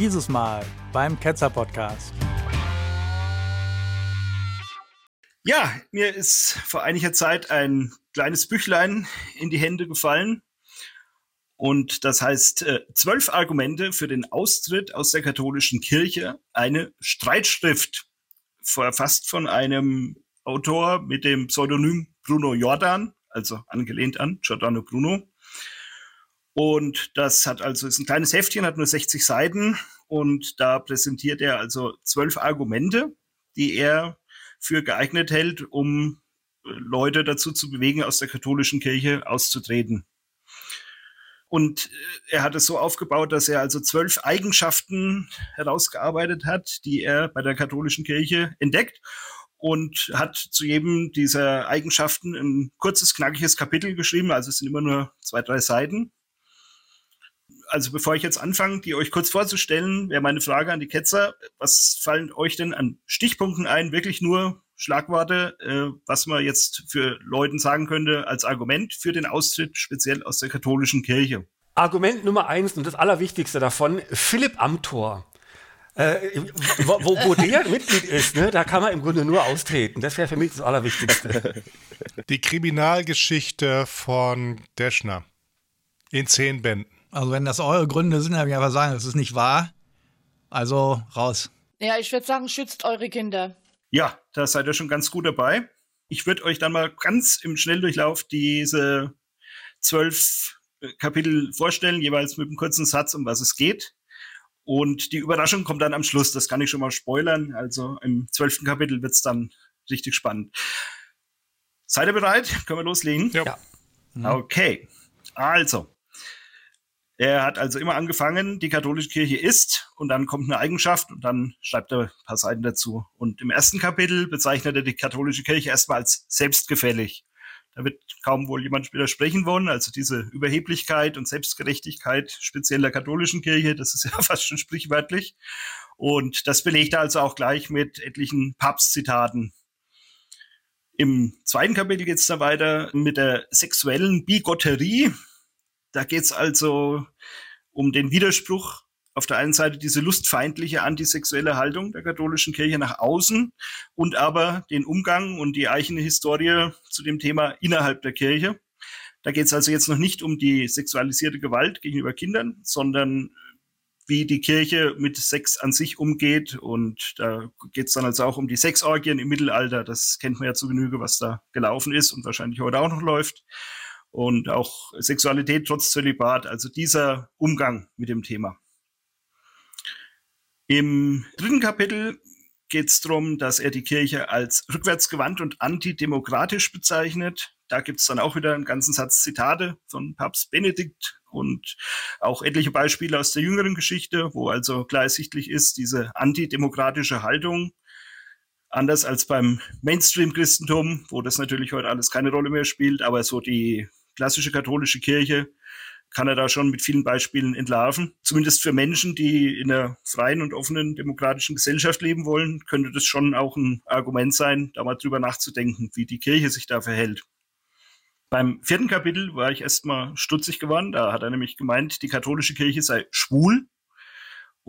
Dieses Mal beim Ketzer Podcast. Ja, mir ist vor einiger Zeit ein kleines Büchlein in die Hände gefallen. Und das heißt, äh, zwölf Argumente für den Austritt aus der katholischen Kirche, eine Streitschrift, verfasst von einem Autor mit dem Pseudonym Bruno Jordan, also angelehnt an Giordano Bruno. Und das hat also, ist ein kleines Heftchen, hat nur 60 Seiten und da präsentiert er also zwölf Argumente, die er für geeignet hält, um Leute dazu zu bewegen, aus der katholischen Kirche auszutreten. Und äh, er hat es so aufgebaut, dass er also zwölf Eigenschaften herausgearbeitet hat, die er bei der katholischen Kirche entdeckt und hat zu jedem dieser Eigenschaften ein kurzes, knackiges Kapitel geschrieben. Also es sind immer nur zwei, drei Seiten. Also bevor ich jetzt anfange, die euch kurz vorzustellen, wäre meine Frage an die Ketzer. Was fallen euch denn an Stichpunkten ein? Wirklich nur Schlagworte, äh, was man jetzt für Leuten sagen könnte als Argument für den Austritt speziell aus der katholischen Kirche. Argument Nummer eins und das Allerwichtigste davon, Philipp Amthor. Äh, wo, wo, der Mitglied ist, ne, da kann man im Grunde nur austreten. Das wäre für mich das Allerwichtigste. Die Kriminalgeschichte von Deschner in zehn Bänden. Also wenn das eure Gründe sind, dann würde ich einfach sagen, das ist nicht wahr. Also raus. Ja, ich würde sagen, schützt eure Kinder. Ja, da seid ihr schon ganz gut dabei. Ich würde euch dann mal ganz im Schnelldurchlauf diese zwölf äh, Kapitel vorstellen, jeweils mit einem kurzen Satz, um was es geht. Und die Überraschung kommt dann am Schluss, das kann ich schon mal spoilern. Also im zwölften Kapitel wird es dann richtig spannend. Seid ihr bereit? Können wir loslegen? Ja. Okay. Also, er hat also immer angefangen, die katholische Kirche ist und dann kommt eine Eigenschaft und dann schreibt er ein paar Seiten dazu. Und im ersten Kapitel bezeichnet er die katholische Kirche erstmal als selbstgefällig. Da wird kaum wohl jemand widersprechen wollen. Also diese Überheblichkeit und Selbstgerechtigkeit speziell der katholischen Kirche, das ist ja fast schon sprichwörtlich. Und das belegt er also auch gleich mit etlichen Papstzitaten. Im zweiten Kapitel geht es da weiter mit der sexuellen Bigotterie. Da geht es also um den Widerspruch auf der einen Seite diese lustfeindliche antisexuelle Haltung der katholischen Kirche nach außen und aber den Umgang und die eigene Historie zu dem Thema innerhalb der Kirche. Da geht es also jetzt noch nicht um die sexualisierte Gewalt gegenüber Kindern, sondern wie die Kirche mit Sex an sich umgeht. Und da geht es dann also auch um die Sexorgien im Mittelalter. Das kennt man ja zu Genüge, was da gelaufen ist und wahrscheinlich heute auch noch läuft und auch Sexualität trotz Zölibat, also dieser Umgang mit dem Thema. Im dritten Kapitel geht es darum, dass er die Kirche als rückwärtsgewandt und antidemokratisch bezeichnet. Da gibt es dann auch wieder einen ganzen Satz Zitate von Papst Benedikt und auch etliche Beispiele aus der jüngeren Geschichte, wo also klar ersichtlich ist, diese antidemokratische Haltung anders als beim Mainstream-Christentum, wo das natürlich heute alles keine Rolle mehr spielt, aber so die klassische katholische Kirche kann er da schon mit vielen Beispielen entlarven. Zumindest für Menschen, die in einer freien und offenen demokratischen Gesellschaft leben wollen, könnte das schon auch ein Argument sein, da mal drüber nachzudenken, wie die Kirche sich da verhält. Beim vierten Kapitel war ich erstmal stutzig geworden. Da hat er nämlich gemeint, die katholische Kirche sei schwul.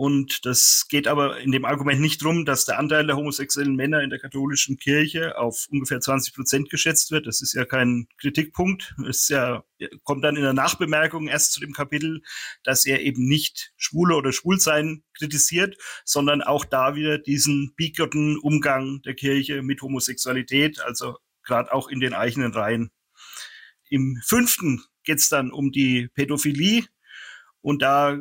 Und das geht aber in dem Argument nicht drum, dass der Anteil der homosexuellen Männer in der katholischen Kirche auf ungefähr 20 Prozent geschätzt wird. Das ist ja kein Kritikpunkt. Es ja, kommt dann in der Nachbemerkung erst zu dem Kapitel, dass er eben nicht Schwule oder Schwulsein kritisiert, sondern auch da wieder diesen bigotten Umgang der Kirche mit Homosexualität, also gerade auch in den eigenen Reihen. Im fünften geht es dann um die Pädophilie. Und da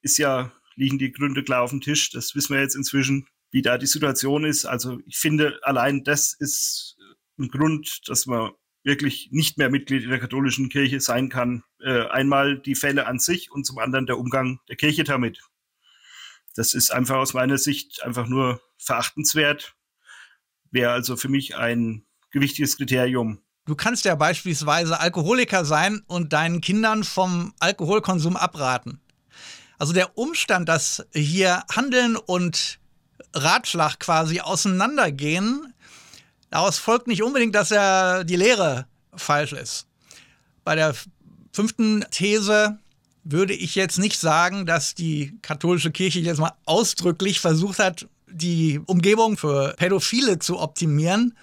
ist ja liegen die Gründe klar auf dem Tisch. Das wissen wir jetzt inzwischen, wie da die Situation ist. Also ich finde, allein das ist ein Grund, dass man wirklich nicht mehr Mitglied in der katholischen Kirche sein kann. Äh, einmal die Fälle an sich und zum anderen der Umgang der Kirche damit. Das ist einfach aus meiner Sicht einfach nur verachtenswert. Wäre also für mich ein gewichtiges Kriterium. Du kannst ja beispielsweise Alkoholiker sein und deinen Kindern vom Alkoholkonsum abraten. Also der Umstand, dass hier Handeln und Ratschlag quasi auseinandergehen, daraus folgt nicht unbedingt, dass er die Lehre falsch ist. Bei der fünften These würde ich jetzt nicht sagen, dass die katholische Kirche jetzt mal ausdrücklich versucht hat, die Umgebung für Pädophile zu optimieren.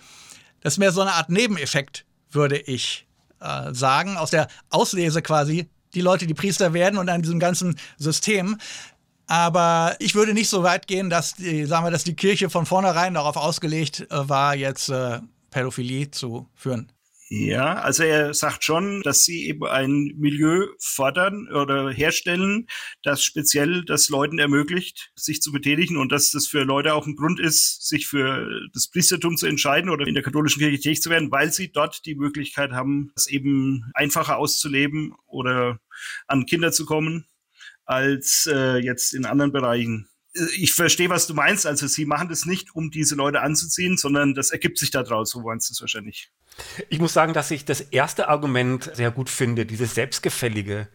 Das ist mehr so eine Art Nebeneffekt, würde ich äh, sagen, aus der Auslese quasi. Die Leute, die Priester werden und an diesem ganzen System. Aber ich würde nicht so weit gehen, dass die, sagen wir, dass die Kirche von vornherein darauf ausgelegt äh, war, jetzt äh, Pädophilie zu führen. Ja, also er sagt schon, dass sie eben ein Milieu fordern oder herstellen, das speziell das Leuten ermöglicht, sich zu betätigen und dass das für Leute auch ein Grund ist, sich für das Priestertum zu entscheiden oder in der katholischen Kirche tätig zu werden, weil sie dort die Möglichkeit haben, es eben einfacher auszuleben oder an Kinder zu kommen als äh, jetzt in anderen Bereichen ich verstehe, was du meinst. Also sie machen das nicht, um diese Leute anzuziehen, sondern das ergibt sich daraus. So meinst du es wahrscheinlich. Ich muss sagen, dass ich das erste Argument sehr gut finde, dieses Selbstgefällige.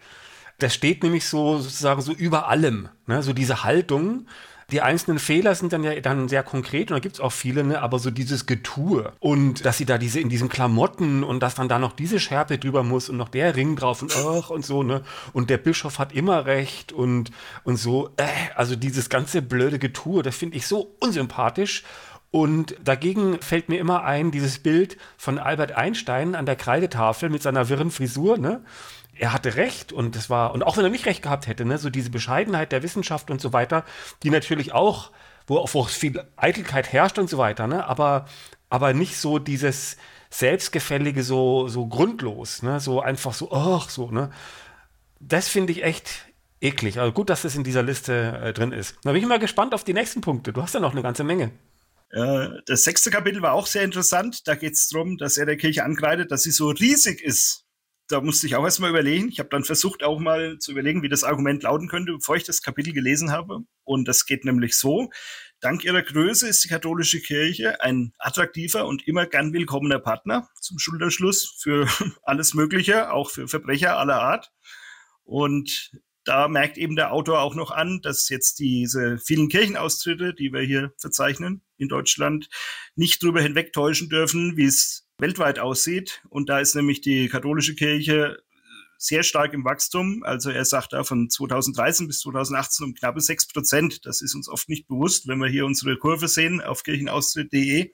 Das steht nämlich so sozusagen so über allem. Ne? So diese Haltung, die einzelnen Fehler sind dann ja dann sehr konkret und da gibt es auch viele, ne? aber so dieses Getue und dass sie da diese in diesen Klamotten und dass dann da noch diese Schärpe drüber muss und noch der Ring drauf und ach und so, ne? Und der Bischof hat immer recht und, und so, äh, also dieses ganze blöde Getue, das finde ich so unsympathisch. Und dagegen fällt mir immer ein, dieses Bild von Albert Einstein an der Kreidetafel mit seiner wirren Frisur, ne? Er hatte recht und das war, und auch wenn er nicht recht gehabt hätte, ne, so diese Bescheidenheit der Wissenschaft und so weiter, die natürlich auch, wo, wo viel Eitelkeit herrscht und so weiter, ne, aber, aber nicht so dieses Selbstgefällige so, so grundlos, ne, so einfach so, ach, so, ne. Das finde ich echt eklig. Also gut, dass das in dieser Liste äh, drin ist. Da bin ich mal gespannt auf die nächsten Punkte. Du hast ja noch eine ganze Menge. Äh, das sechste Kapitel war auch sehr interessant. Da geht es darum, dass er der Kirche angreitet, dass sie so riesig ist da musste ich auch erstmal überlegen. Ich habe dann versucht, auch mal zu überlegen, wie das Argument lauten könnte, bevor ich das Kapitel gelesen habe. Und das geht nämlich so. Dank ihrer Größe ist die katholische Kirche ein attraktiver und immer gern willkommener Partner zum Schulterschluss für alles Mögliche, auch für Verbrecher aller Art. Und da merkt eben der Autor auch noch an, dass jetzt diese vielen Kirchenaustritte, die wir hier verzeichnen in Deutschland, nicht darüber hinwegtäuschen dürfen, wie es weltweit aussieht. Und da ist nämlich die katholische Kirche sehr stark im Wachstum. Also er sagt da von 2013 bis 2018 um knappe sechs Prozent. Das ist uns oft nicht bewusst, wenn wir hier unsere Kurve sehen auf kirchenaustritt.de,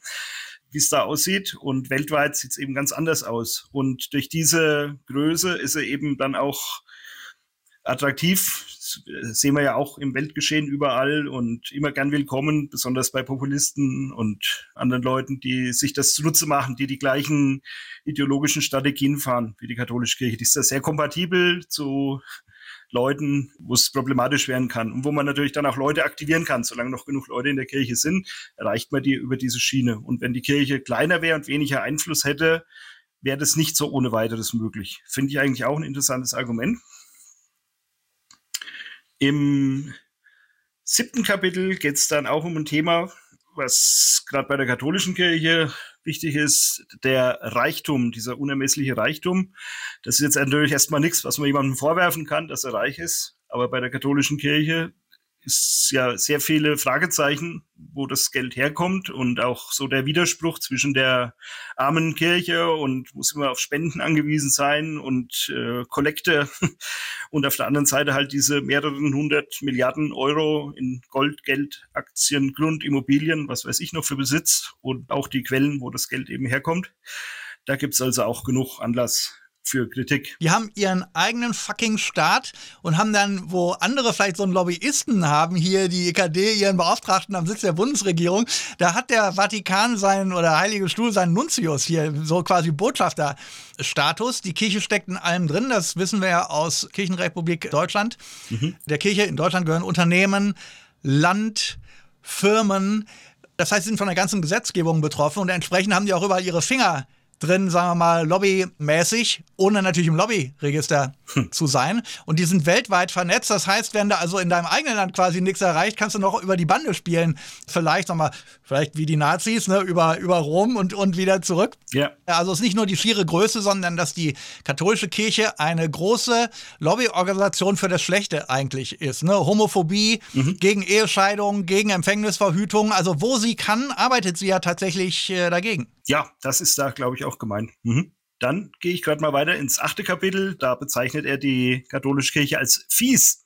wie es da aussieht. Und weltweit sieht es eben ganz anders aus. Und durch diese Größe ist er eben dann auch attraktiv sehen wir ja auch im Weltgeschehen überall und immer gern willkommen, besonders bei Populisten und anderen Leuten, die sich das zunutze machen, die die gleichen ideologischen Strategien fahren wie die katholische Kirche. Die ist da sehr kompatibel zu Leuten, wo es problematisch werden kann und wo man natürlich dann auch Leute aktivieren kann. Solange noch genug Leute in der Kirche sind, erreicht man die über diese Schiene. Und wenn die Kirche kleiner wäre und weniger Einfluss hätte, wäre das nicht so ohne weiteres möglich. Finde ich eigentlich auch ein interessantes Argument. Im siebten Kapitel geht es dann auch um ein Thema, was gerade bei der katholischen Kirche wichtig ist, der Reichtum, dieser unermessliche Reichtum. Das ist jetzt natürlich erstmal nichts, was man jemandem vorwerfen kann, dass er reich ist. Aber bei der katholischen Kirche ist ja sehr viele Fragezeichen, wo das Geld herkommt und auch so der Widerspruch zwischen der armen Kirche und muss immer auf Spenden angewiesen sein und äh, Kollekte und auf der anderen Seite halt diese mehreren hundert Milliarden Euro in Gold, Geld, Aktien, Grund, Immobilien, was weiß ich noch für Besitz und auch die Quellen, wo das Geld eben herkommt. Da gibt's also auch genug Anlass für Kritik. Die haben ihren eigenen fucking Staat und haben dann, wo andere vielleicht so einen Lobbyisten haben, hier die EKD, ihren Beauftragten am Sitz der Bundesregierung, da hat der Vatikan seinen oder Heilige Stuhl seinen Nuntius hier, so quasi Botschafterstatus. Die Kirche steckt in allem drin, das wissen wir ja aus Kirchenrepublik Deutschland. Mhm. Der Kirche in Deutschland gehören Unternehmen, Land, Firmen, das heißt, sie sind von der ganzen Gesetzgebung betroffen und entsprechend haben die auch überall ihre Finger drin, sagen wir mal, lobbymäßig, ohne natürlich im Lobbyregister hm. zu sein. Und die sind weltweit vernetzt. Das heißt, wenn du also in deinem eigenen Land quasi nichts erreicht, kannst du noch über die Bande spielen. Vielleicht, sag mal, vielleicht wie die Nazis, ne, über, über Rom und, und wieder zurück. Ja. Also es ist nicht nur die schiere Größe, sondern dass die katholische Kirche eine große Lobbyorganisation für das Schlechte eigentlich ist. Ne? Homophobie, mhm. gegen Ehescheidung, gegen Empfängnisverhütung. Also wo sie kann, arbeitet sie ja tatsächlich äh, dagegen. Ja, das ist da, glaube ich, auch gemeint. Mhm. Dann gehe ich gerade mal weiter ins achte Kapitel. Da bezeichnet er die katholische Kirche als fies.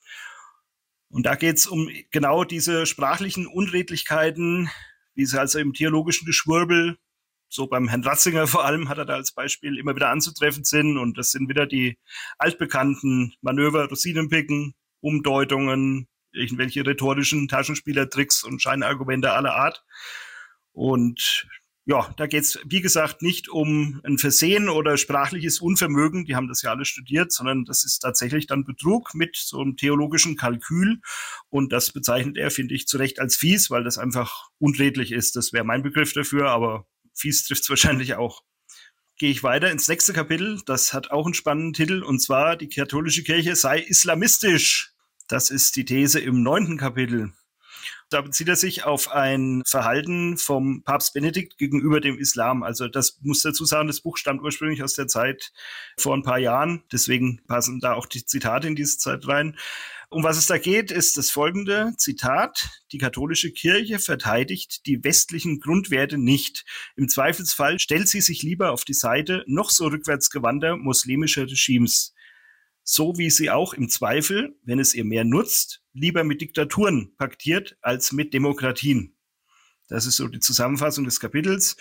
Und da geht es um genau diese sprachlichen Unredlichkeiten, wie sie also im theologischen Geschwurbel, so beim Herrn Ratzinger vor allem, hat er da als Beispiel immer wieder anzutreffen sind. Und das sind wieder die altbekannten Manöver, Rosinenpicken, Umdeutungen, irgendwelche rhetorischen Taschenspielertricks und Scheinargumente aller Art. Und ja, da geht's wie gesagt, nicht um ein Versehen oder sprachliches Unvermögen, die haben das ja alle studiert, sondern das ist tatsächlich dann Betrug mit so einem theologischen Kalkül. Und das bezeichnet er, finde ich, zu Recht als fies, weil das einfach unredlich ist. Das wäre mein Begriff dafür, aber fies trifft's wahrscheinlich auch. Gehe ich weiter ins nächste Kapitel. Das hat auch einen spannenden Titel, und zwar die katholische Kirche sei islamistisch. Das ist die These im neunten Kapitel. Da bezieht er sich auf ein Verhalten vom Papst Benedikt gegenüber dem Islam. Also das muss dazu sagen, das Buch stammt ursprünglich aus der Zeit vor ein paar Jahren. Deswegen passen da auch die Zitate in diese Zeit rein. Um was es da geht, ist das folgende Zitat. Die katholische Kirche verteidigt die westlichen Grundwerte nicht. Im Zweifelsfall stellt sie sich lieber auf die Seite noch so rückwärtsgewandter muslimischer Regimes so wie sie auch im Zweifel, wenn es ihr mehr nutzt, lieber mit Diktaturen paktiert als mit Demokratien. Das ist so die Zusammenfassung des Kapitels.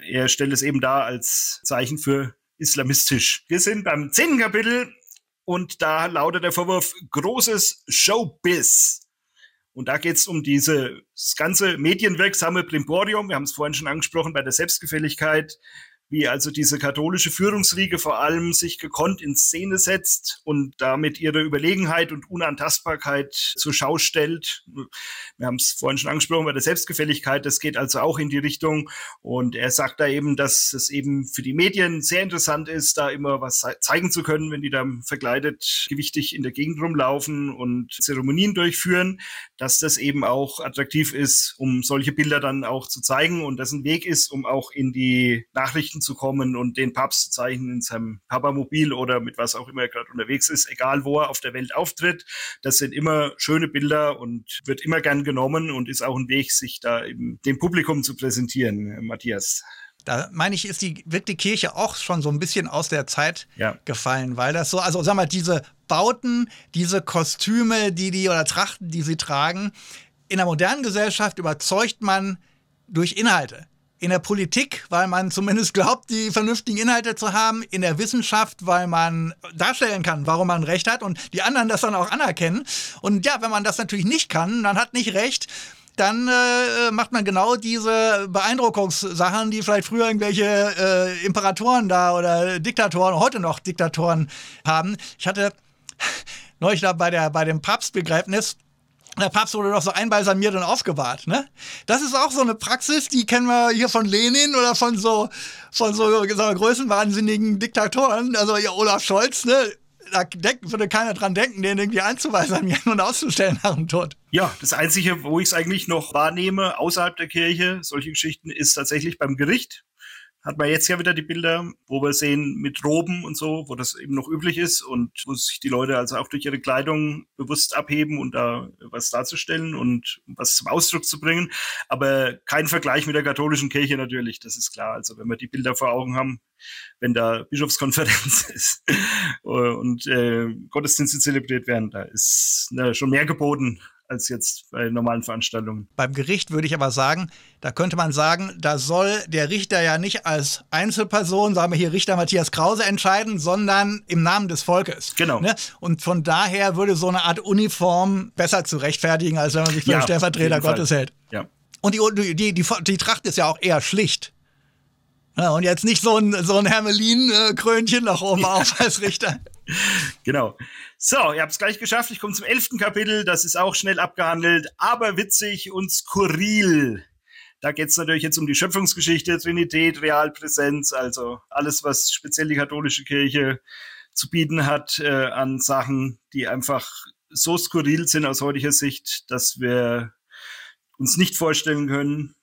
Er stellt es eben da als Zeichen für islamistisch. Wir sind beim zehnten Kapitel und da lautet der Vorwurf großes Showbiz. Und da geht es um dieses ganze medienwirksame Primborium. Wir haben es vorhin schon angesprochen bei der Selbstgefälligkeit, wie also diese katholische Führungsriege vor allem sich gekonnt in Szene setzt und damit ihre Überlegenheit und Unantastbarkeit zur Schau stellt. Wir haben es vorhin schon angesprochen bei der Selbstgefälligkeit, das geht also auch in die Richtung. Und er sagt da eben, dass es eben für die Medien sehr interessant ist, da immer was zeigen zu können, wenn die da verkleidet gewichtig in der Gegend rumlaufen und Zeremonien durchführen, dass das eben auch attraktiv ist, um solche Bilder dann auch zu zeigen und das ein Weg ist, um auch in die Nachrichten Nachrichten zu kommen und den Papst zu zeichnen in seinem Papamobil oder mit was auch immer er gerade unterwegs ist, egal wo er auf der Welt auftritt. Das sind immer schöne Bilder und wird immer gern genommen und ist auch ein Weg, sich da eben dem Publikum zu präsentieren, Matthias. Da meine ich, ist die, wird die Kirche auch schon so ein bisschen aus der Zeit ja. gefallen, weil das so, also sag mal, diese Bauten, diese Kostüme, die die oder Trachten, die sie tragen, in der modernen Gesellschaft überzeugt man durch Inhalte in der Politik, weil man zumindest glaubt, die vernünftigen Inhalte zu haben, in der Wissenschaft, weil man darstellen kann, warum man recht hat und die anderen das dann auch anerkennen. Und ja, wenn man das natürlich nicht kann, dann hat nicht recht, dann äh, macht man genau diese Beeindruckungssachen, die vielleicht früher irgendwelche äh, Imperatoren da oder Diktatoren, heute noch Diktatoren haben. Ich hatte neulich da bei, der, bei dem Papstbegräbnis der Papst wurde doch so einbalsamiert und aufgebahrt, ne? Das ist auch so eine Praxis, die kennen wir hier von Lenin oder von so, von so, sagen größenwahnsinnigen Diktatoren, also ja, Olaf Scholz, ne? Da würde keiner dran denken, den irgendwie einzubalsamieren und auszustellen nach dem Tod. Ja, das Einzige, wo ich es eigentlich noch wahrnehme, außerhalb der Kirche, solche Geschichten, ist tatsächlich beim Gericht hat man jetzt ja wieder die Bilder, wo wir sehen mit Roben und so, wo das eben noch üblich ist und wo sich die Leute also auch durch ihre Kleidung bewusst abheben und da was darzustellen und was zum Ausdruck zu bringen. Aber kein Vergleich mit der katholischen Kirche natürlich, das ist klar. Also wenn wir die Bilder vor Augen haben, wenn da Bischofskonferenz ist und äh, Gottesdienste zelebriert werden, da ist ne, schon mehr geboten als jetzt bei normalen Veranstaltungen. Beim Gericht würde ich aber sagen, da könnte man sagen, da soll der Richter ja nicht als Einzelperson, sagen wir hier Richter Matthias Krause, entscheiden, sondern im Namen des Volkes. Genau. Ne? Und von daher würde so eine Art Uniform besser zu rechtfertigen, als wenn man sich für ja, den Stellvertreter Gottes hält. Ja. Und die, die, die, die Tracht ist ja auch eher schlicht. Ja, und jetzt nicht so ein, so ein Hermelin-Krönchen nach oben auf als Richter. Genau. So, ihr habt es gleich geschafft. Ich komme zum elften Kapitel. Das ist auch schnell abgehandelt, aber witzig und skurril. Da geht es natürlich jetzt um die Schöpfungsgeschichte, Trinität, Realpräsenz, also alles, was speziell die katholische Kirche zu bieten hat äh, an Sachen, die einfach so skurril sind aus heutiger Sicht, dass wir uns nicht vorstellen können,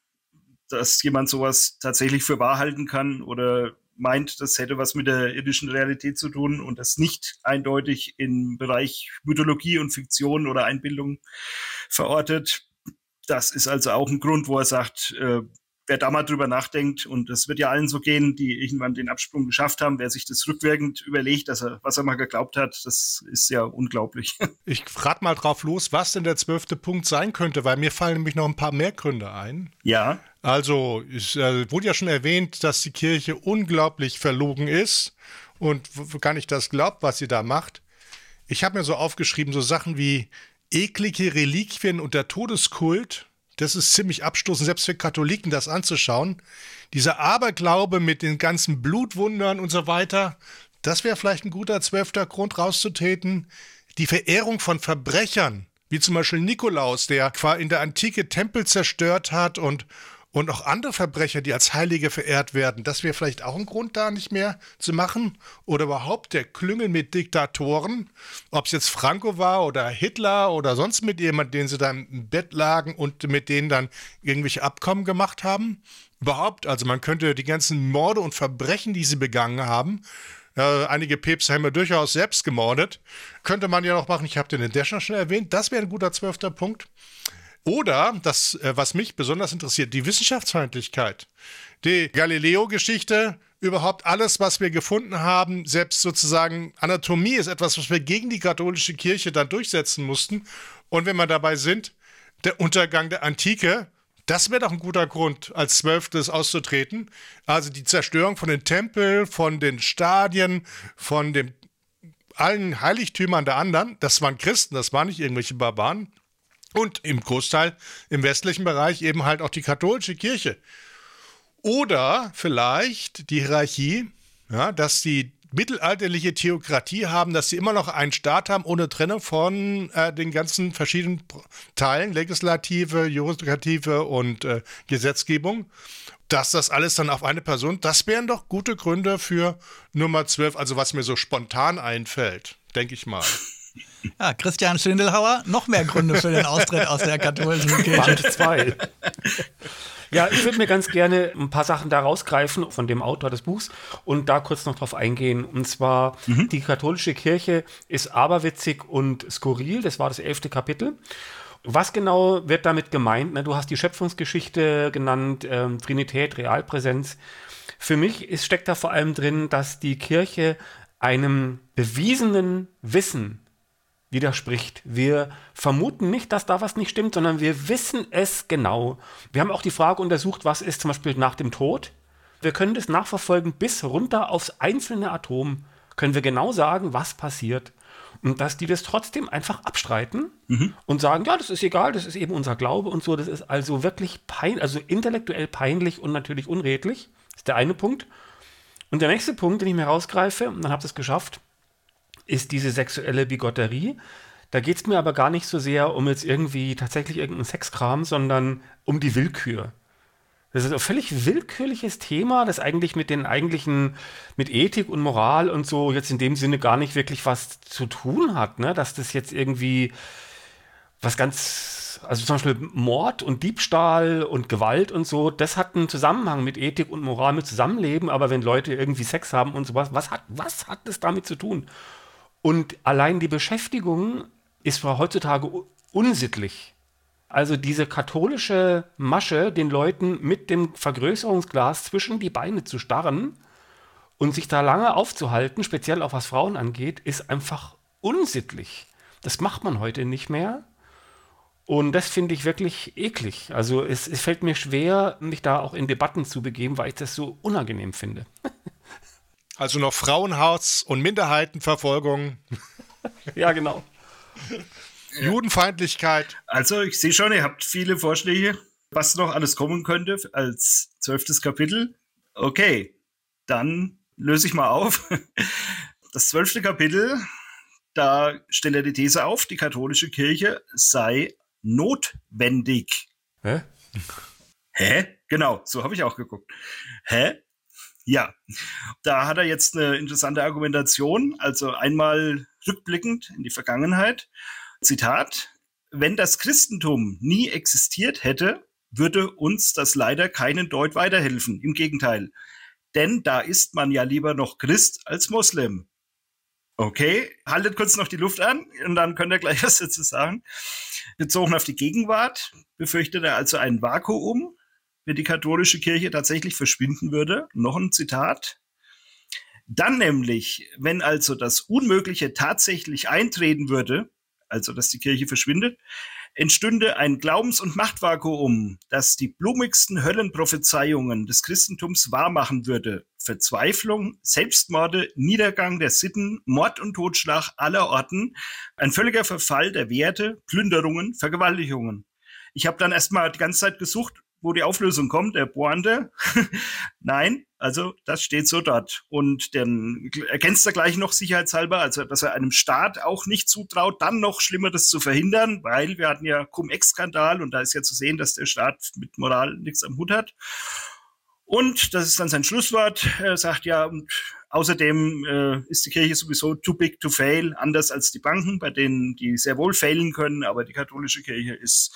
dass jemand sowas tatsächlich für wahr halten kann oder meint, das hätte was mit der irdischen Realität zu tun und das nicht eindeutig im Bereich Mythologie und Fiktion oder Einbildung verortet. Das ist also auch ein Grund, wo er sagt, äh, wer da mal drüber nachdenkt, und das wird ja allen so gehen, die irgendwann den Absprung geschafft haben, wer sich das rückwirkend überlegt, dass er, was er mal geglaubt hat, das ist ja unglaublich. Ich frage mal drauf los, was denn der zwölfte Punkt sein könnte, weil mir fallen nämlich noch ein paar mehr Gründe ein. Ja. Also, es äh, wurde ja schon erwähnt, dass die Kirche unglaublich verlogen ist und gar nicht das glaubt, was sie da macht. Ich habe mir so aufgeschrieben, so Sachen wie eklige Reliquien und der Todeskult. Das ist ziemlich abstoßend, selbst für Katholiken das anzuschauen. Dieser Aberglaube mit den ganzen Blutwundern und so weiter, das wäre vielleicht ein guter zwölfter Grund rauszutreten. Die Verehrung von Verbrechern, wie zum Beispiel Nikolaus, der in der Antike Tempel zerstört hat und und auch andere Verbrecher, die als Heilige verehrt werden, das wäre vielleicht auch ein Grund, da nicht mehr zu machen. Oder überhaupt der Klüngel mit Diktatoren, ob es jetzt Franco war oder Hitler oder sonst mit jemand, den sie da im Bett lagen und mit denen dann irgendwelche Abkommen gemacht haben. Überhaupt, also man könnte die ganzen Morde und Verbrechen, die sie begangen haben, äh, einige Päpste haben ja durchaus selbst gemordet. Könnte man ja noch machen. Ich habe den Deschner schon erwähnt. Das wäre ein guter zwölfter Punkt. Oder, das, äh, was mich besonders interessiert, die Wissenschaftsfeindlichkeit. Die Galileo-Geschichte, überhaupt alles, was wir gefunden haben, selbst sozusagen Anatomie ist etwas, was wir gegen die katholische Kirche dann durchsetzen mussten. Und wenn wir dabei sind, der Untergang der Antike, das wäre doch ein guter Grund, als Zwölftes auszutreten. Also die Zerstörung von den Tempeln, von den Stadien, von den allen Heiligtümern der anderen. Das waren Christen, das waren nicht irgendwelche Barbaren. Und im Großteil im westlichen Bereich eben halt auch die katholische Kirche. Oder vielleicht die Hierarchie, ja, dass die mittelalterliche Theokratie haben, dass sie immer noch einen Staat haben ohne Trennung von äh, den ganzen verschiedenen Teilen, Legislative, Judikative und äh, Gesetzgebung, dass das alles dann auf eine Person, das wären doch gute Gründe für Nummer 12, also was mir so spontan einfällt, denke ich mal. Ja, Christian Schindelhauer, noch mehr Gründe für den Austritt aus der katholischen Kirche. Band 2. Ja, ich würde mir ganz gerne ein paar Sachen da rausgreifen von dem Autor des Buchs und da kurz noch drauf eingehen. Und zwar, mhm. die katholische Kirche ist aberwitzig und skurril. Das war das elfte Kapitel. Was genau wird damit gemeint? du hast die Schöpfungsgeschichte genannt, ähm, Trinität, Realpräsenz. Für mich ist, steckt da vor allem drin, dass die Kirche einem bewiesenen Wissen widerspricht. Wir vermuten nicht, dass da was nicht stimmt, sondern wir wissen es genau. Wir haben auch die Frage untersucht, was ist zum Beispiel nach dem Tod. Wir können das nachverfolgen bis runter aufs einzelne Atom. Können wir genau sagen, was passiert. Und dass die das trotzdem einfach abstreiten mhm. und sagen, ja, das ist egal, das ist eben unser Glaube und so. Das ist also wirklich pein, also intellektuell peinlich und natürlich unredlich. Das ist der eine Punkt. Und der nächste Punkt, den ich mir rausgreife, und dann habt ihr es geschafft, ist diese sexuelle Bigotterie. Da geht es mir aber gar nicht so sehr um jetzt irgendwie tatsächlich irgendeinen Sexkram, sondern um die Willkür. Das ist ein völlig willkürliches Thema, das eigentlich mit den eigentlichen, mit Ethik und Moral und so jetzt in dem Sinne gar nicht wirklich was zu tun hat, ne? Dass das jetzt irgendwie was ganz, also zum Beispiel Mord und Diebstahl und Gewalt und so, das hat einen Zusammenhang mit Ethik und Moral, mit Zusammenleben, aber wenn Leute irgendwie Sex haben und sowas, was hat, was hat das damit zu tun? Und allein die Beschäftigung ist heutzutage unsittlich. Also diese katholische Masche, den Leuten mit dem Vergrößerungsglas zwischen die Beine zu starren und sich da lange aufzuhalten, speziell auch was Frauen angeht, ist einfach unsittlich. Das macht man heute nicht mehr. Und das finde ich wirklich eklig. Also es, es, fällt mir schwer, mich da auch in Debatten zu begeben, weil ich das so unangenehm finde. Also noch Frauenhaus und Minderheitenverfolgung. ja, genau. Judenfeindlichkeit. Also, ich sehe schon, ihr habt viele Vorschläge, was noch alles kommen könnte als zwölftes Kapitel. Okay, dann löse ich mal auf. Das zwölfte Kapitel, da stellt er die These auf, die katholische Kirche sei notwendig. Hä? Hä? Genau, so habe ich auch geguckt. Hä? Ja, da hat er jetzt eine interessante Argumentation. Also einmal rückblickend in die Vergangenheit. Zitat, wenn das Christentum nie existiert hätte, würde uns das leider keinen Deut weiterhelfen. Im Gegenteil. Denn da ist man ja lieber noch Christ als Moslem. Okay, haltet kurz noch die Luft an und dann könnt ihr gleich was dazu sagen. Bezogen auf die Gegenwart befürchtet er also ein Vakuum wenn die katholische Kirche tatsächlich verschwinden würde. Noch ein Zitat. Dann nämlich, wenn also das Unmögliche tatsächlich eintreten würde, also dass die Kirche verschwindet, entstünde ein Glaubens- und Machtvakuum, das die blumigsten Höllenprophezeiungen des Christentums wahrmachen würde. Verzweiflung, Selbstmorde, Niedergang der Sitten, Mord und Totschlag aller Orten, ein völliger Verfall der Werte, Plünderungen, Vergewaltigungen. Ich habe dann erstmal die ganze Zeit gesucht, wo die Auflösung kommt, der Bohrende. Nein, also das steht so dort. Und dann ergänzt er gleich noch sicherheitshalber, also dass er einem Staat auch nicht zutraut, dann noch Schlimmeres zu verhindern, weil wir hatten ja Cum-Ex-Skandal und da ist ja zu sehen, dass der Staat mit Moral nichts am Hut hat. Und das ist dann sein Schlusswort. Er sagt ja, und außerdem äh, ist die Kirche sowieso too big to fail, anders als die Banken, bei denen die sehr wohl failen können, aber die katholische Kirche ist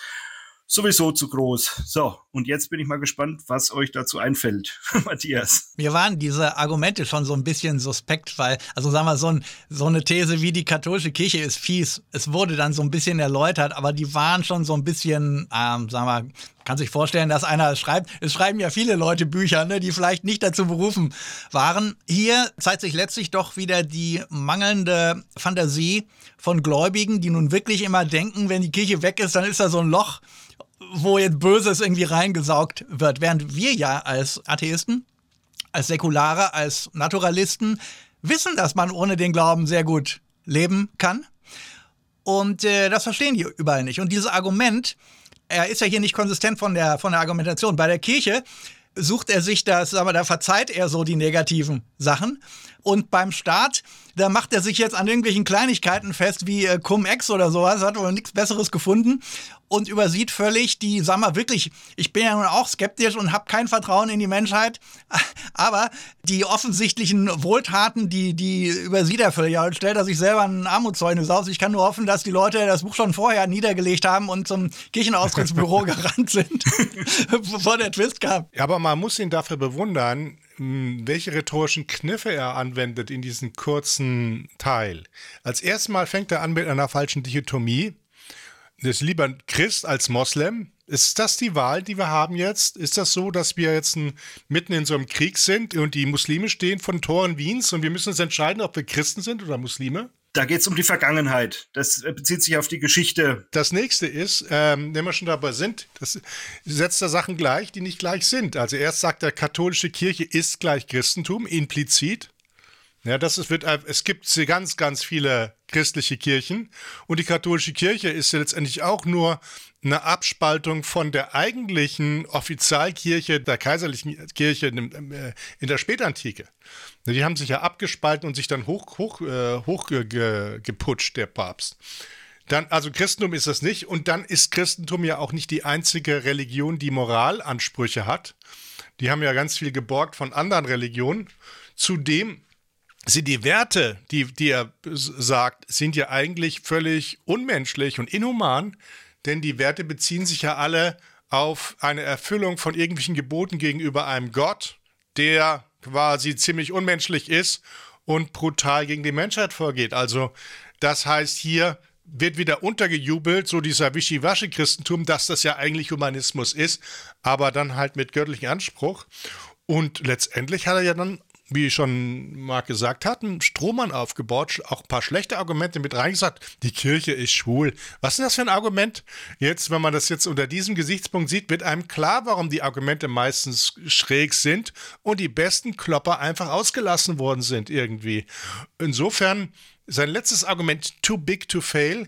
sowieso zu groß. So, und jetzt bin ich mal gespannt, was euch dazu einfällt, Matthias. Mir waren diese Argumente schon so ein bisschen suspekt, weil, also sagen wir, so, ein, so eine These wie die katholische Kirche ist fies. Es wurde dann so ein bisschen erläutert, aber die waren schon so ein bisschen, ähm, sagen wir, kann sich vorstellen, dass einer schreibt. Es schreiben ja viele Leute Bücher, ne, die vielleicht nicht dazu berufen waren. Hier zeigt sich letztlich doch wieder die mangelnde Fantasie von Gläubigen, die nun wirklich immer denken, wenn die Kirche weg ist, dann ist da so ein Loch wo jetzt Böses irgendwie reingesaugt wird. Während wir ja als Atheisten, als Säkulare, als Naturalisten wissen, dass man ohne den Glauben sehr gut leben kann. Und äh, das verstehen die überall nicht. Und dieses Argument, er ist ja hier nicht konsistent von der, von der Argumentation. Bei der Kirche sucht er sich das, aber da verzeiht er so die negativen Sachen. Und beim Staat, da macht er sich jetzt an irgendwelchen Kleinigkeiten fest, wie äh, Cum-Ex oder sowas, hat wohl nichts Besseres gefunden und übersieht völlig die, sag mal wirklich, ich bin ja nun auch skeptisch und habe kein Vertrauen in die Menschheit, aber die offensichtlichen Wohltaten, die, die übersieht er völlig. Und stellt er sich selber ein Armutszeugnis aus. Ich kann nur hoffen, dass die Leute das Buch schon vorher niedergelegt haben und zum Kirchenaustrittsbüro gerannt sind, bevor der Twist kam. Ja, aber man muss ihn dafür bewundern, welche rhetorischen Kniffe er anwendet in diesem kurzen Teil. Als erstes Mal fängt er an mit einer falschen Dichotomie. Das ist lieber Christ als Moslem. Ist das die Wahl, die wir haben jetzt? Ist das so, dass wir jetzt mitten in so einem Krieg sind und die Muslime stehen von Toren Wiens und wir müssen uns entscheiden, ob wir Christen sind oder Muslime? Da geht es um die Vergangenheit. Das bezieht sich auf die Geschichte. Das nächste ist, ähm, wenn wir schon dabei sind, das setzt da Sachen gleich, die nicht gleich sind. Also erst sagt er, katholische Kirche ist gleich Christentum, implizit. Ja, das ist, wird, es gibt ganz, ganz viele christliche Kirchen und die katholische Kirche ist ja letztendlich auch nur eine Abspaltung von der eigentlichen Offizialkirche, der kaiserlichen Kirche in, äh, der Spätantike. Die haben sich ja abgespalten und sich dann hoch, hoch, äh, hoch ge, ge, geputscht, der Papst. Dann, also Christentum ist das nicht. Und dann ist Christentum ja auch nicht die einzige Religion, die Moralansprüche hat. Die haben ja ganz viel geborgt von anderen Religionen. Zudem sind die Werte, die, die er sagt, sind ja eigentlich völlig unmenschlich und inhuman, denn die Werte beziehen sich ja alle auf eine Erfüllung von irgendwelchen Geboten gegenüber einem Gott, der quasi ziemlich unmenschlich ist und brutal gegen die Menschheit vorgeht. Also das heißt, hier wird wieder untergejubelt, so dieser Wischiwaschi-Christentum, dass das ja eigentlich Humanismus ist, aber dann halt mit göttlichem Anspruch. Und letztendlich hat er ja dann wie schon Marc gesagt hat, einen Strohmann aufgebaut, auch ein paar schlechte Argumente mit reingesagt. Die Kirche ist schwul. Was ist das für ein Argument? Jetzt, wenn man das jetzt unter diesem Gesichtspunkt sieht, wird einem klar, warum die Argumente meistens schräg sind und die besten Klopper einfach ausgelassen worden sind irgendwie. Insofern, sein letztes Argument, too big to fail,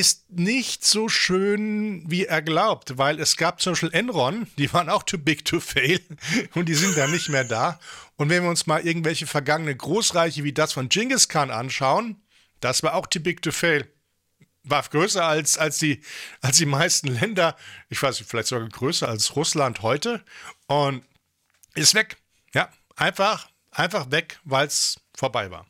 ist nicht so schön, wie er glaubt, weil es gab zum Beispiel Enron, die waren auch too big to fail und die sind dann nicht mehr da. Und wenn wir uns mal irgendwelche vergangene Großreiche wie das von Genghis Khan anschauen, das war auch too big to fail. War größer als, als, die, als die meisten Länder, ich weiß nicht, vielleicht sogar größer als Russland heute und ist weg. Ja, einfach, einfach weg, weil es vorbei war.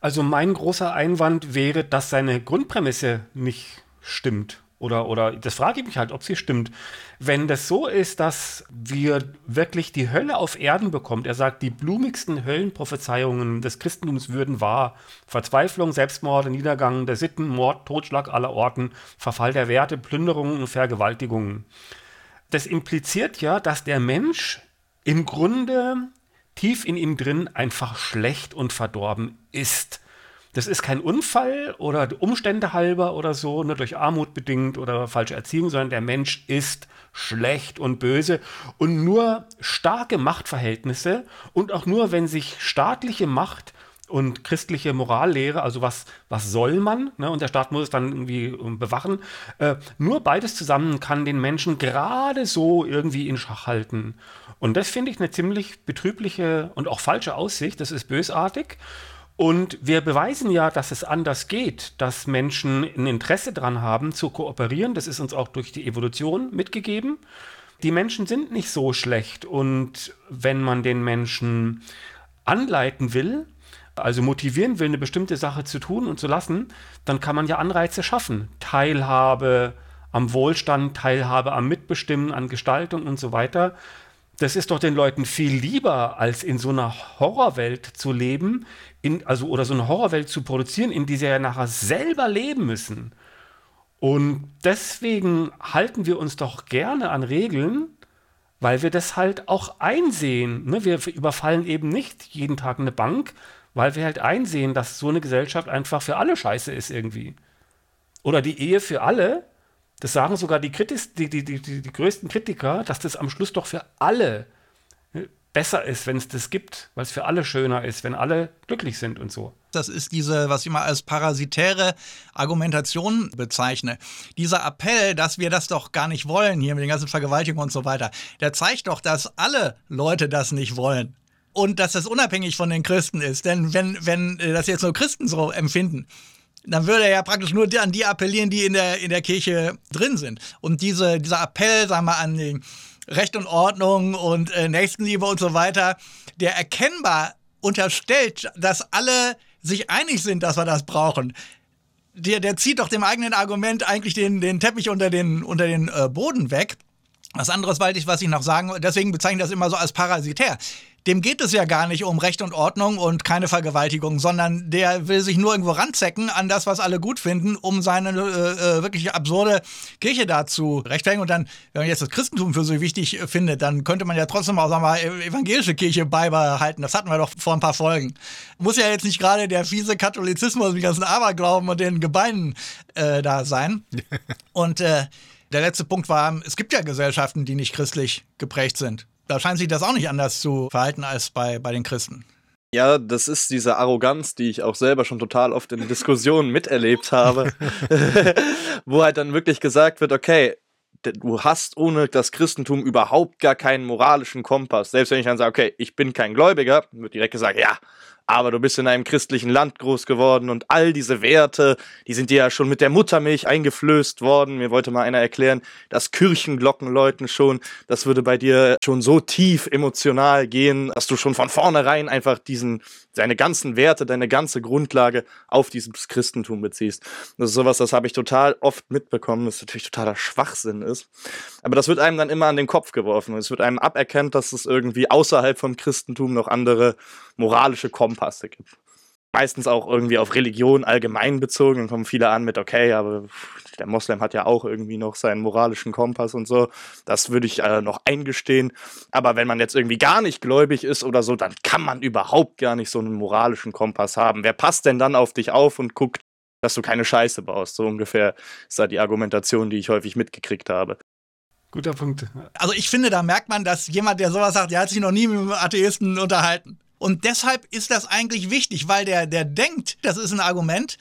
Also mein großer Einwand wäre, dass seine Grundprämisse nicht stimmt. Oder, oder das frage ich mich halt, ob sie stimmt. Wenn das so ist, dass wir wirklich die Hölle auf Erden bekommen, er sagt, die blumigsten Höllenprophezeiungen des Christentums würden wahr. Verzweiflung, Selbstmorde, Niedergang der Sitten, Mord, Totschlag aller Orten, Verfall der Werte, Plünderungen und Vergewaltigungen. das impliziert ja, dass der Mensch im Grunde tief in ihm drin einfach schlecht und verdorben ist. Das ist kein Unfall oder Umstände halber oder so, nur durch Armut bedingt oder falsche Erziehung, sondern der Mensch ist schlecht und böse. Und nur starke Machtverhältnisse und auch nur, wenn sich staatliche Macht und christliche Morallehre, also was, was soll man, ne, und der Staat muss es dann irgendwie ähm, bewachen, äh, nur beides zusammen kann den Menschen gerade so irgendwie in Schach halten. Und das finde ich eine ziemlich betrübliche und auch falsche Aussicht, das ist bösartig. Und wir beweisen ja, dass es anders geht, dass Menschen ein Interesse daran haben, zu kooperieren. Das ist uns auch durch die Evolution mitgegeben. Die Menschen sind nicht so schlecht. Und wenn man den Menschen anleiten will, also motivieren will, eine bestimmte Sache zu tun und zu lassen, dann kann man ja Anreize schaffen. Teilhabe am Wohlstand, Teilhabe am Mitbestimmen, an Gestaltung und so weiter. Das ist doch den Leuten viel lieber, als in so einer Horrorwelt zu leben, in, also oder so eine Horrorwelt zu produzieren, in die sie ja nachher selber leben müssen. Und deswegen halten wir uns doch gerne an Regeln, weil wir das halt auch einsehen. Ne? Wir überfallen eben nicht jeden Tag eine Bank, weil wir halt einsehen, dass so eine Gesellschaft einfach für alle scheiße ist irgendwie. Oder die Ehe für alle, das sagen sogar die, Kritis, die, die, die, die, größten Kritiker, dass das am Schluss doch für alle äh, besser ist, wenn es das gibt, weil es für alle schöner ist, wenn alle glücklich sind und so. Das ist diese, was ich mal als parasitäre Argumentation bezeichne. Dieser Appell, dass wir das doch gar nicht wollen, hier mit den ganzen Vergewaltigungen und so weiter, der zeigt doch, dass alle Leute das nicht wollen. Und dass das unabhängig von den Christen ist. Denn wenn, wenn äh, das jetzt nur Christen so empfinden, dann würde er ja praktisch nur an die appellieren, die in der, in der Kirche drin sind. Und diese, dieser Appell, sagen wir, an die Recht und Ordnung und äh, Nächstenliebe und so weiter, der erkennbar unterstellt, dass alle sich einig sind, dass wir das brauchen. Der, der zieht doch dem eigenen Argument eigentlich den, den Teppich unter den, unter den äh, Boden weg. Was anderes, weil ich, was ich noch sagen, deswegen bezeichne ich das immer so als parasitär dem geht es ja gar nicht um Recht und Ordnung und keine Vergewaltigung, sondern der will sich nur irgendwo ranzecken an das, was alle gut finden, um seine äh, äh wirklich absurde Kirche dazu rechtfertigen. Und dann, wenn man jetzt das Christentum für so wichtig findet, dann könnte man ja trotzdem auch, sagen wir mal, evangelische Kirche beibehalten. Das hatten wir doch vor ein paar Folgen. Muss ja jetzt nicht gerade der fiese Katholizismus mit ganzen Aberglauben und den Gebeinen äh, da sein. und äh, der letzte Punkt war, es gibt ja Gesellschaften, die nicht christlich geprägt sind. Da scheint sich das auch nicht anders zu verhalten als bei, bei den Christen. Ja, das ist diese Arroganz, die ich auch selber schon total oft in Diskussionen miterlebt habe, wo halt dann wirklich gesagt wird, okay, du hast ohne das Christentum überhaupt gar keinen moralischen Kompass. Selbst wenn ich dann sage, okay, ich bin kein Gläubiger, wird direkt gesagt, ja, aber du bist in einem christlichen Land groß geworden und all diese Werte, die sind dir ja schon mit der Muttermilch eingeflößt worden. Mir wollte mal einer erklären, dass Kirchenglocken läuten schon, das würde bei dir schon so tief emotional gehen, dass du schon von vornherein einfach diesen, deine ganzen Werte, deine ganze Grundlage auf dieses Christentum beziehst. Das ist sowas, das habe ich total oft mitbekommen, das natürlich totaler Schwachsinn ist. Aber das wird einem dann immer an den Kopf geworfen. Es wird einem aberkannt, dass es irgendwie außerhalb vom Christentum noch andere moralische Kompasse gibt. Meistens auch irgendwie auf Religion allgemein bezogen. Dann kommen viele an mit, okay, aber der Moslem hat ja auch irgendwie noch seinen moralischen Kompass und so. Das würde ich äh, noch eingestehen. Aber wenn man jetzt irgendwie gar nicht gläubig ist oder so, dann kann man überhaupt gar nicht so einen moralischen Kompass haben. Wer passt denn dann auf dich auf und guckt, dass du keine Scheiße baust? So ungefähr ist da die Argumentation, die ich häufig mitgekriegt habe. Guter Punkt. Also ich finde, da merkt man, dass jemand, der sowas sagt, der hat sich noch nie mit einem Atheisten unterhalten. Und deshalb ist das eigentlich wichtig, weil der, der denkt, das ist ein Argument.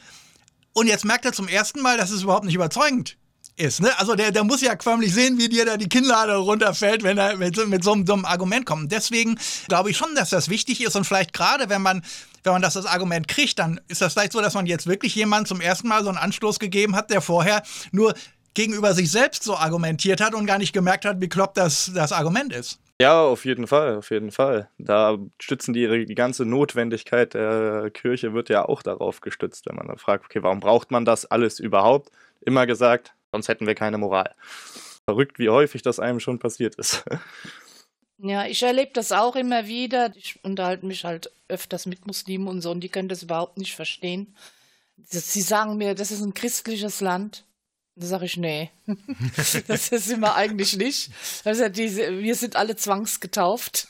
Und jetzt merkt er zum ersten Mal, dass es überhaupt nicht überzeugend ist. Ne? Also der, der muss ja förmlich sehen, wie dir da die Kinnlade runterfällt, wenn er mit, mit so, einem, einem Argument kommt. Deswegen glaube ich schon, dass das wichtig ist und vielleicht gerade, wenn man wenn man das als Argument kriegt, dann ist das vielleicht so, dass man jetzt wirklich jemand zum ersten Mal so einen Anstoß gegeben hat, der vorher nur gegenüber sich selbst so argumentiert hat und gar nicht gemerkt hat, wie klopp das, das Argument ist. Ja, auf jeden Fall, auf jeden Fall. Da stützen die, die ganze Notwendigkeit der Kirche wird ja auch darauf gestützt, wenn man dann fragt, okay, warum braucht man das alles überhaupt? Immer gesagt, sonst hätten wir keine Moral. Verrückt, wie häufig das einem schon passiert ist. Ja, ich erlebe das auch immer wieder. Ich unterhalte mich halt öfters mit Muslimen und so, und die können das überhaupt nicht verstehen. Sie sagen mir, das ist ein christliches Land. Da sage ich, nee, das sind wir eigentlich nicht. Also diese, wir sind alle zwangsgetauft.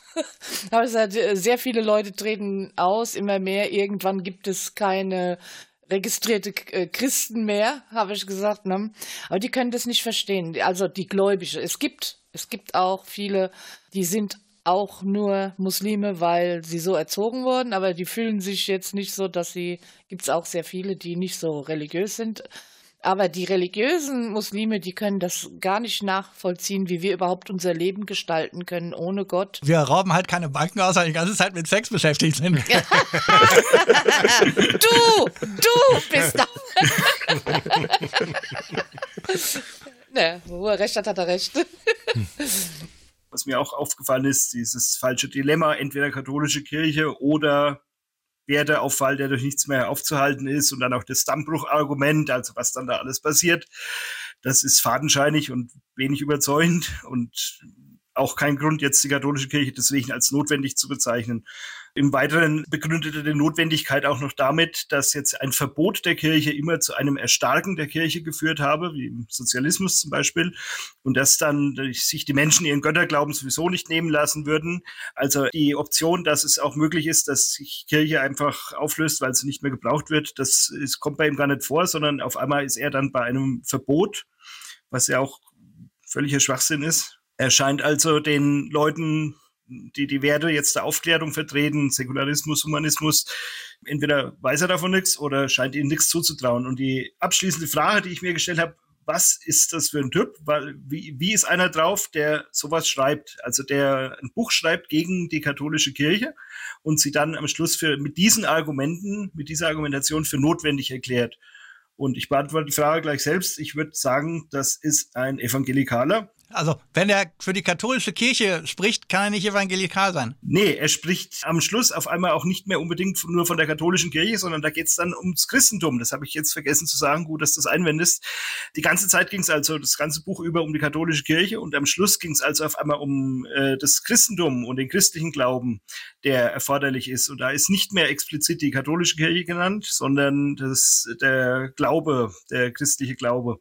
Aber sehr viele Leute treten aus, immer mehr. Irgendwann gibt es keine registrierte äh, Christen mehr, habe ich gesagt. Ne? Aber die können das nicht verstehen. Also die Gläubige. Es gibt, es gibt auch viele, die sind auch nur Muslime, weil sie so erzogen wurden, aber die fühlen sich jetzt nicht so, dass sie, gibt es auch sehr viele, die nicht so religiös sind. Aber die religiösen Muslime, die können das gar nicht nachvollziehen, wie wir überhaupt unser Leben gestalten können ohne Gott. Wir rauben halt keine Banken aus, weil die ganze Zeit mit Sex beschäftigt sind. du, du bist da. ne, wo er recht hat, hat er recht. Was mir auch aufgefallen ist, dieses falsche Dilemma, entweder katholische Kirche oder Werteauffall, der durch nichts mehr aufzuhalten ist und dann auch das Dammbruchargument, also was dann da alles passiert. Das ist fadenscheinig und wenig überzeugend und auch kein Grund, jetzt die katholische Kirche deswegen als notwendig zu bezeichnen. Im Weiteren begründete die Notwendigkeit auch noch damit, dass jetzt ein Verbot der Kirche immer zu einem Erstarken der Kirche geführt habe, wie im Sozialismus zum Beispiel, und dass dann sich die Menschen ihren Götterglauben sowieso nicht nehmen lassen würden. Also die Option, dass es auch möglich ist, dass sich Kirche einfach auflöst, weil sie nicht mehr gebraucht wird, das, das kommt bei ihm gar nicht vor, sondern auf einmal ist er dann bei einem Verbot, was ja auch völliger Schwachsinn ist. Er scheint also den Leuten, die die Werte jetzt der Aufklärung vertreten, Säkularismus, Humanismus, entweder weiß er davon nichts oder scheint ihnen nichts zuzutrauen. Und die abschließende Frage, die ich mir gestellt habe, was ist das für ein Typ? Wie, wie ist einer drauf, der sowas schreibt? Also der ein Buch schreibt gegen die katholische Kirche und sie dann am Schluss für, mit diesen Argumenten, mit dieser Argumentation für notwendig erklärt. Und ich beantworte die Frage gleich selbst. Ich würde sagen, das ist ein Evangelikaler. Also, wenn er für die katholische Kirche spricht, kann er nicht evangelikal sein. Nee, er spricht am Schluss auf einmal auch nicht mehr unbedingt nur von der katholischen Kirche, sondern da geht es dann ums Christentum. Das habe ich jetzt vergessen zu sagen. Gut, dass du das einwendest. Die ganze Zeit ging es also das ganze Buch über um die katholische Kirche und am Schluss ging es also auf einmal um äh, das Christentum und den christlichen Glauben, der erforderlich ist. Und da ist nicht mehr explizit die katholische Kirche genannt, sondern das, der Glaube, der christliche Glaube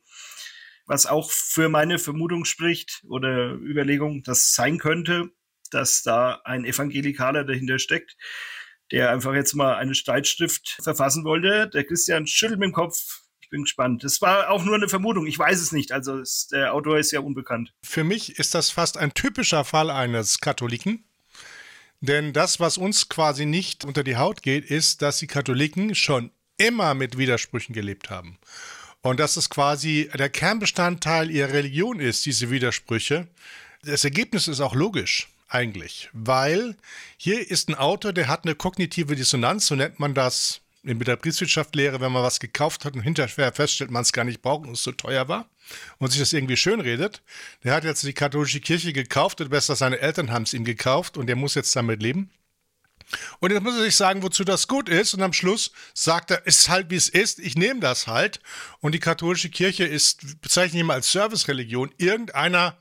was auch für meine Vermutung spricht oder Überlegung, das sein könnte, dass da ein Evangelikaler dahinter steckt, der einfach jetzt mal eine Streitschrift verfassen wollte. Der Christian schüttelt mit dem Kopf. Ich bin gespannt. Das war auch nur eine Vermutung. Ich weiß es nicht. Also es, der Autor ist ja unbekannt. Für mich ist das fast ein typischer Fall eines Katholiken. Denn das, was uns quasi nicht unter die Haut geht, ist, dass die Katholiken schon immer mit Widersprüchen gelebt haben. Und dass es quasi der Kernbestandteil ihrer Religion ist, diese Widersprüche. Das Ergebnis ist auch logisch eigentlich, weil hier ist ein Autor, der hat eine kognitive Dissonanz, so nennt man das in der Betriebswirtschaftslehre, wenn man was gekauft hat und hinterher feststellt, man es gar nicht braucht und es so teuer war und sich das irgendwie schönredet. Der hat jetzt die katholische Kirche gekauft oder besser seine Eltern haben es ihm gekauft und der muss jetzt damit leben. Und jetzt muss er sich sagen, wozu das gut ist. Und am Schluss sagt er, es ist halt wie es ist, ich nehme das halt. Und die katholische Kirche ist, bezeichne ich mal als Servicereligion. Irgendeiner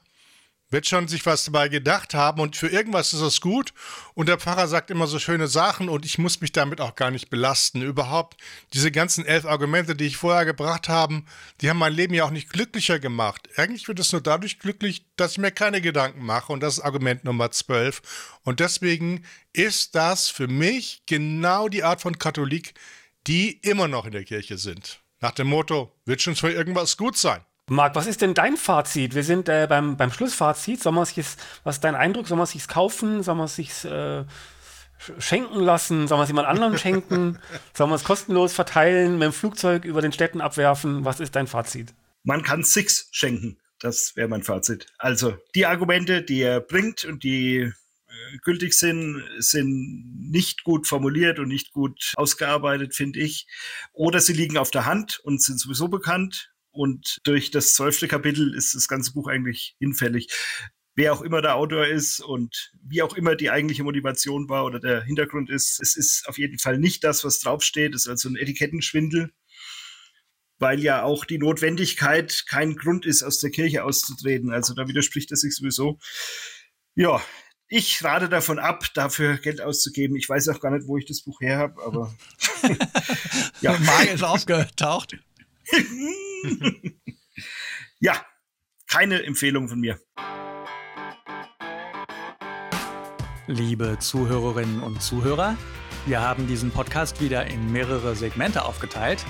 wird schon sich was dabei gedacht haben und für irgendwas ist das gut. Und der Pfarrer sagt immer so schöne Sachen und ich muss mich damit auch gar nicht belasten. Überhaupt diese ganzen elf Argumente, die ich vorher gebracht habe, die haben mein Leben ja auch nicht glücklicher gemacht. Eigentlich wird es nur dadurch glücklich, dass ich mir keine Gedanken mache und das ist Argument Nummer zwölf. Und deswegen ist das für mich genau die Art von Katholik, die immer noch in der Kirche sind. Nach dem Motto, wird schon für irgendwas gut sein. Marc, was ist denn dein Fazit? Wir sind äh, beim, beim Schlussfazit. Soll man sich was ist dein Eindruck? Soll man sich kaufen? Soll man sich äh, schenken lassen? Soll man es jemand anderem schenken? Soll man es kostenlos verteilen, mit dem Flugzeug über den Städten abwerfen? Was ist dein Fazit? Man kann Six schenken. Das wäre mein Fazit. Also, die Argumente, die er bringt und die äh, gültig sind, sind nicht gut formuliert und nicht gut ausgearbeitet, finde ich. Oder sie liegen auf der Hand und sind sowieso bekannt und durch das zwölfte Kapitel ist das ganze Buch eigentlich hinfällig. Wer auch immer der Autor ist und wie auch immer die eigentliche Motivation war oder der Hintergrund ist, es ist auf jeden Fall nicht das, was draufsteht. Es ist also ein Etikettenschwindel, weil ja auch die Notwendigkeit kein Grund ist, aus der Kirche auszutreten. Also da widerspricht er sich sowieso. Ja, ich rate davon ab, dafür Geld auszugeben. Ich weiß auch gar nicht, wo ich das Buch her habe, aber ja. Magisch aufgetaucht. ja, keine Empfehlung von mir. Liebe Zuhörerinnen und Zuhörer, wir haben diesen Podcast wieder in mehrere Segmente aufgeteilt.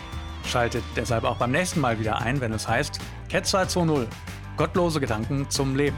Schaltet deshalb auch beim nächsten Mal wieder ein, wenn es heißt Cat 220 Gottlose Gedanken zum Leben.